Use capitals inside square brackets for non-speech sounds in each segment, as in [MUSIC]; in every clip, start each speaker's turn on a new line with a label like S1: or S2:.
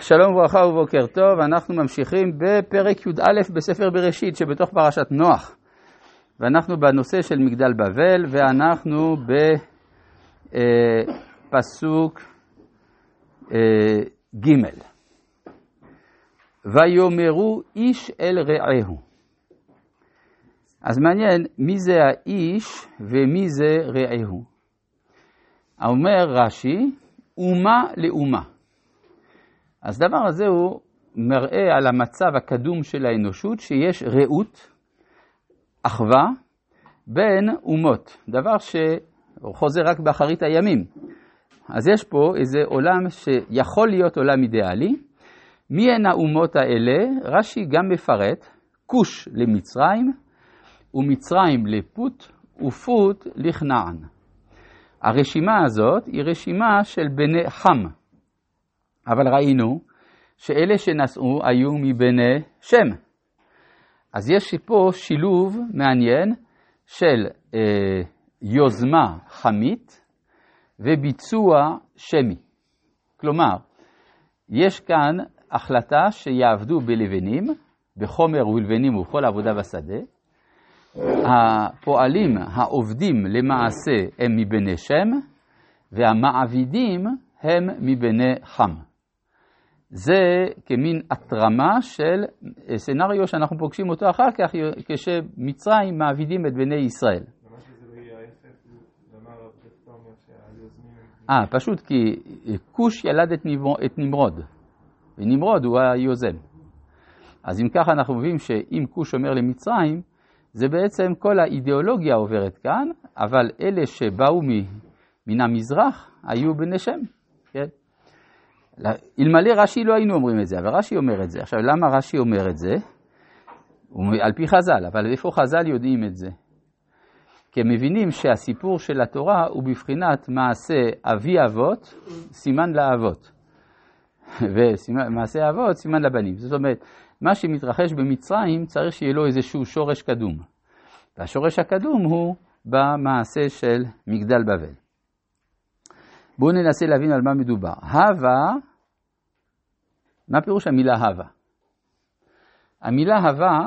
S1: שלום וברכה ובוקר טוב, אנחנו ממשיכים בפרק י"א בספר בראשית שבתוך פרשת נוח. ואנחנו בנושא של מגדל בבל, ואנחנו בפסוק אה, ג' ויאמרו איש אל רעהו. אז מעניין מי זה האיש ומי זה רעהו. אומר רש"י, אומה לאומה. אז דבר הזה הוא מראה על המצב הקדום של האנושות, שיש רעות, אחווה, בין אומות, דבר שחוזר רק באחרית הימים. אז יש פה איזה עולם שיכול להיות עולם אידיאלי. מי הן האומות האלה? רש"י גם מפרט, כוש למצרים, ומצרים לפוט, ופוט לכנען. הרשימה הזאת היא רשימה של בני חם. אבל ראינו שאלה שנסעו היו מבני שם. אז יש פה שילוב מעניין של אה, יוזמה חמית וביצוע שמי. כלומר, יש כאן החלטה שיעבדו בלבנים, בחומר ולבנים ובכל עבודה בשדה. הפועלים, העובדים למעשה הם מבני שם, והמעבידים הם מבני חם. זה כמין התרמה של סנאריו שאנחנו פוגשים אותו אחר כך כשמצרים מעבידים את בני ישראל. אה, פשוט כי כוש ילד את, את נמרוד, ונמרוד הוא היוזם. אז אם ככה אנחנו מבינים שאם כוש אומר למצרים, זה בעצם כל האידיאולוגיה עוברת כאן, אבל אלה שבאו מן המזרח היו בני שם, כן? אלמלא רש"י לא היינו אומרים את זה, אבל רש"י אומר את זה. עכשיו, למה רש"י אומר את זה? על פי חז"ל, אבל איפה חז"ל יודעים את זה? כי הם מבינים שהסיפור של התורה הוא בבחינת מעשה אבי אבות, סימן לאבות. [LAUGHS] ומעשה אבות, סימן לבנים. זאת אומרת, מה שמתרחש במצרים צריך שיהיה לו איזשהו שורש קדום. והשורש הקדום הוא במעשה של מגדל בבל. בואו ננסה להבין על מה מדובר. הווה, מה פירוש המילה הווה? המילה הווה,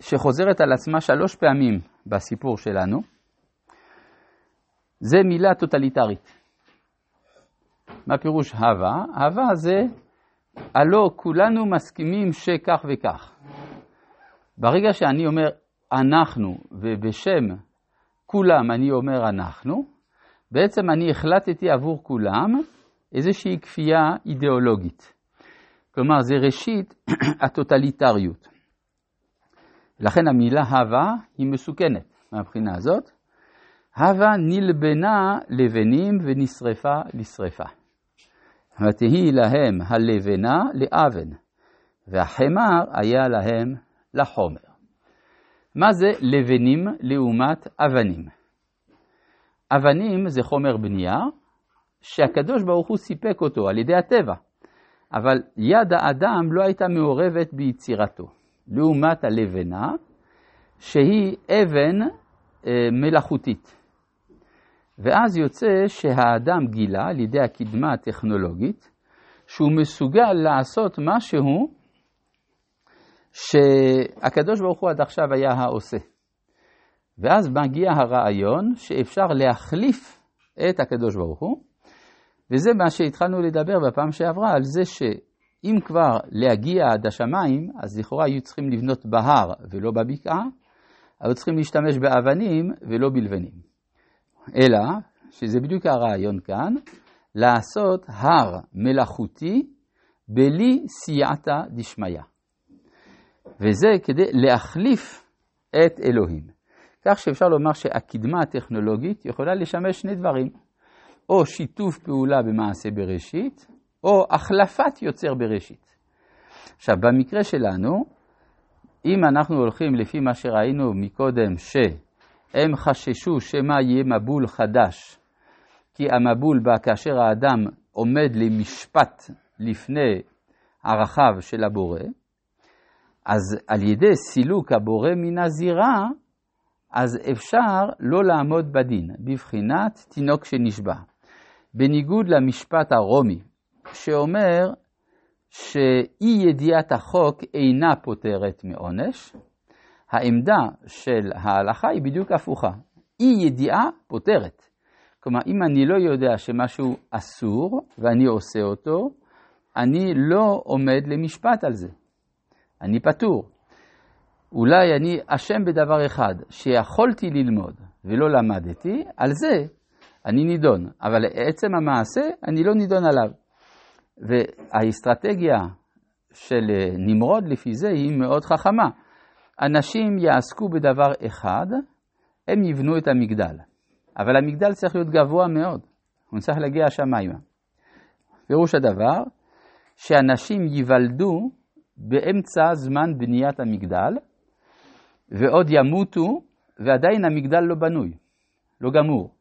S1: שחוזרת על עצמה שלוש פעמים בסיפור שלנו, זה מילה טוטליטרית. מה פירוש הווה? הווה זה הלא כולנו מסכימים שכך וכך. ברגע שאני אומר אנחנו, ובשם כולם אני אומר אנחנו, בעצם אני החלטתי עבור כולם איזושהי כפייה אידיאולוגית. כלומר, זה ראשית [CLEARS THROAT] הטוטליטריות. לכן המילה הווה היא מסוכנת מהבחינה הזאת. הווה נלבנה לבנים ונשרפה לשרפה. ותהי להם הלבנה לאבן, והחמר היה להם לחומר. מה זה לבנים לעומת אבנים? אבנים זה חומר בנייה שהקדוש ברוך הוא סיפק אותו על ידי הטבע, אבל יד האדם לא הייתה מעורבת ביצירתו, לעומת הלבנה שהיא אבן אה, מלאכותית. ואז יוצא שהאדם גילה על ידי הקדמה הטכנולוגית שהוא מסוגל לעשות משהו שהקדוש ברוך הוא עד עכשיו היה העושה. ואז מגיע הרעיון שאפשר להחליף את הקדוש ברוך הוא, וזה מה שהתחלנו לדבר בפעם שעברה, על זה שאם כבר להגיע עד השמיים, אז לכאורה היו צריכים לבנות בהר ולא בבקעה, היו צריכים להשתמש באבנים ולא בלבנים. אלא, שזה בדיוק הרעיון כאן, לעשות הר מלאכותי בלי סייעתא דשמיא. וזה כדי להחליף את אלוהים. כך שאפשר לומר שהקדמה הטכנולוגית יכולה לשמש שני דברים, או שיתוף פעולה במעשה בראשית, או החלפת יוצר בראשית. עכשיו, במקרה שלנו, אם אנחנו הולכים לפי מה שראינו מקודם, שהם חששו שמא יהיה מבול חדש, כי המבול בא כאשר האדם עומד למשפט לפני הרחב של הבורא, אז על ידי סילוק הבורא מן הזירה, אז אפשר לא לעמוד בדין, בבחינת תינוק שנשבע. בניגוד למשפט הרומי, שאומר, שאי ידיעת החוק אינה פותרת מעונש, העמדה של ההלכה היא בדיוק הפוכה. אי ידיעה פותרת. כלומר, אם אני לא יודע שמשהו אסור ואני עושה אותו, אני לא עומד למשפט על זה. אני פטור. אולי אני אשם בדבר אחד, שיכולתי ללמוד ולא למדתי, על זה אני נידון. אבל עצם המעשה, אני לא נידון עליו. והאסטרטגיה של נמרוד לפי זה היא מאוד חכמה. אנשים יעסקו בדבר אחד, הם יבנו את המגדל. אבל המגדל צריך להיות גבוה מאוד, הוא צריך להגיע השמיימה. פירוש הדבר, שאנשים ייוולדו באמצע זמן בניית המגדל, ועוד ימותו, ועדיין המגדל לא בנוי, לא גמור.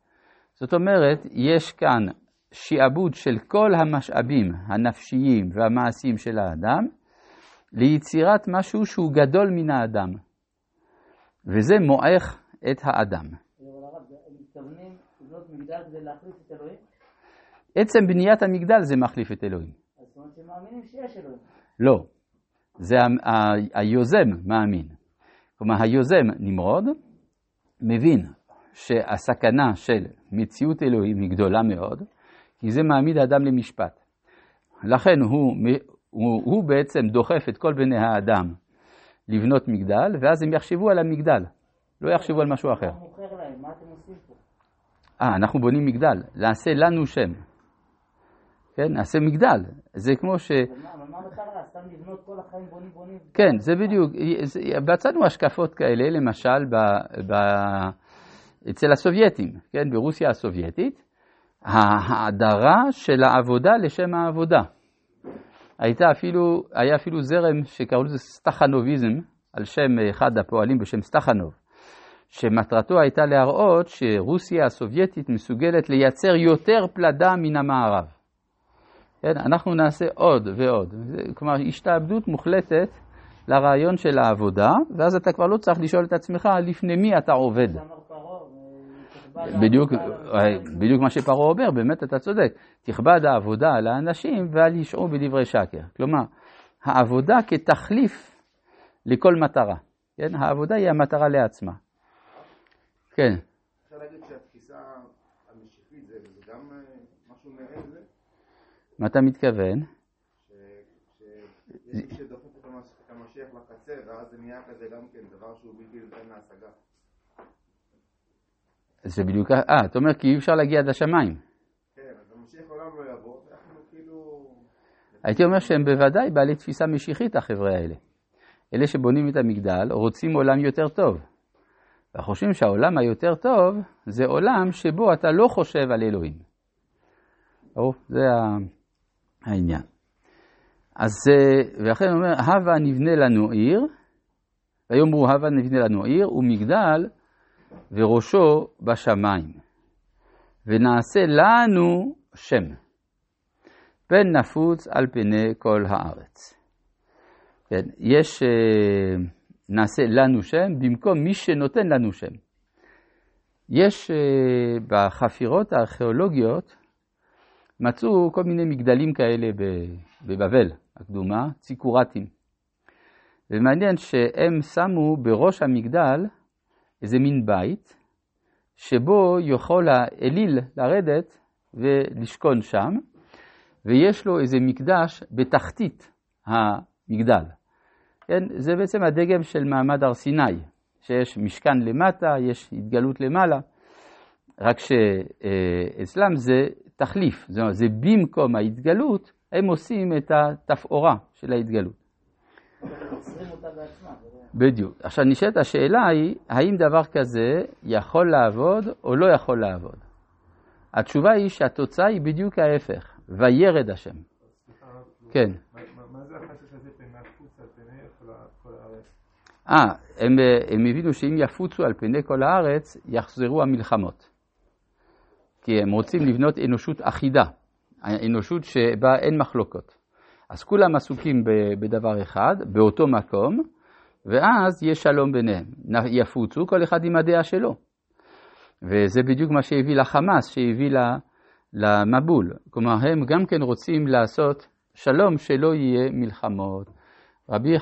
S1: זאת אומרת, יש כאן שיעבוד של כל המשאבים הנפשיים והמעשיים של האדם ליצירת משהו שהוא גדול מן האדם. וזה מועך את האדם. עצם בניית המגדל זה מחליף את אלוהים. לא, זה היוזם מאמין. כלומר, היוזם נמרוד מבין שהסכנה של מציאות אלוהים היא גדולה מאוד, כי זה מעמיד האדם למשפט. לכן הוא, הוא, הוא בעצם דוחף את כל בני האדם לבנות מגדל, ואז הם יחשבו על המגדל, לא יחשבו על משהו אחר. אה, אנחנו בונים מגדל, נעשה לנו שם. כן, נעשה מגדל. זה כמו ש...
S2: אבל מה המטרה? סתם לבנות כל החיים בונים בונים?
S1: כן, זה בדיוק. מצאנו השקפות כאלה, למשל, ב... אצל הסובייטים, כן, ברוסיה הסובייטית, ההאדרה של העבודה לשם העבודה. הייתה אפילו, היה אפילו זרם שקראו לזה סטחנוביזם, על שם אחד הפועלים בשם סטחנוב, שמטרתו הייתה להראות שרוסיה הסובייטית מסוגלת לייצר יותר פלדה מן המערב. כן, אנחנו נעשה עוד ועוד. כלומר, השתעבדות מוחלטת לרעיון של העבודה, ואז אתה כבר לא צריך לשאול את עצמך לפני מי אתה עובד. בדיוק, בדיוק מה שפרעה אומר, באמת אתה צודק. תכבד העבודה על האנשים ואל ישעו בדברי שקר. כלומר, העבודה כתחליף לכל מטרה. כן? העבודה היא המטרה לעצמה. כן.
S3: אפשר להגיד שהתפיסה המשיחית זה גם אה, משהו מעין זה?
S1: מה אתה מתכוון?
S3: שיש מי שדוחף את המשיח לקצה, ואז זה נהיה כזה גם כן דבר שהוא בלתי ניתן להשגה.
S1: זה בדיוק, אה, אתה אומר כי אי אפשר להגיע עד לשמיים.
S3: כן, אז המשיח עולם לא יבוא, כאילו...
S1: הייתי אומר שהם בוודאי בעלי תפיסה משיחית, החבר'ה האלה. אלה שבונים את המגדל רוצים עולם יותר טוב. וחושבים שהעולם היותר טוב זה עולם שבו אתה לא חושב על אלוהים. ברור? זה העניין. אז, ולכן הוא אומר, הווה נבנה לנו עיר, ויאמרו הווה נבנה לנו עיר, ומגדל וראשו בשמיים. ונעשה לנו שם, פן נפוץ על פני כל הארץ. כן, יש, נעשה לנו שם במקום מי שנותן לנו שם. יש בחפירות הארכיאולוגיות, מצאו כל מיני מגדלים כאלה בבבל הקדומה, ציקורטים. ומעניין שהם שמו בראש המגדל איזה מין בית, שבו יכול האליל לרדת ולשכון שם, ויש לו איזה מקדש בתחתית המגדל. כן, זה בעצם הדגם של מעמד הר סיני, שיש משכן למטה, יש התגלות למעלה, רק שאצלם זה תחליף, זאת אומרת, זה במקום ההתגלות, הם עושים את התפאורה של ההתגלות. בדיוק. עכשיו נשאלת השאלה היא, האם דבר כזה יכול לעבוד או לא יכול לעבוד? התשובה היא שהתוצאה היא בדיוק ההפך, וירד השם. כן.
S3: מה זה החשש הזה פן נפוץ על פני כל הארץ?
S1: אה, הם, הם הבינו שאם יפוצו על פני כל הארץ, יחזרו המלחמות. כי הם רוצים לבנות אנושות אחידה, אנושות שבה אין מחלוקות. אז כולם עסוקים בדבר אחד, באותו מקום, ואז יש שלום ביניהם. יפוצו כל אחד עם הדעה שלו. וזה בדיוק מה שהביא לחמאס, שהביא למבול. כלומר, הם גם כן רוצים לעשות שלום שלא יהיה מלחמות. רבי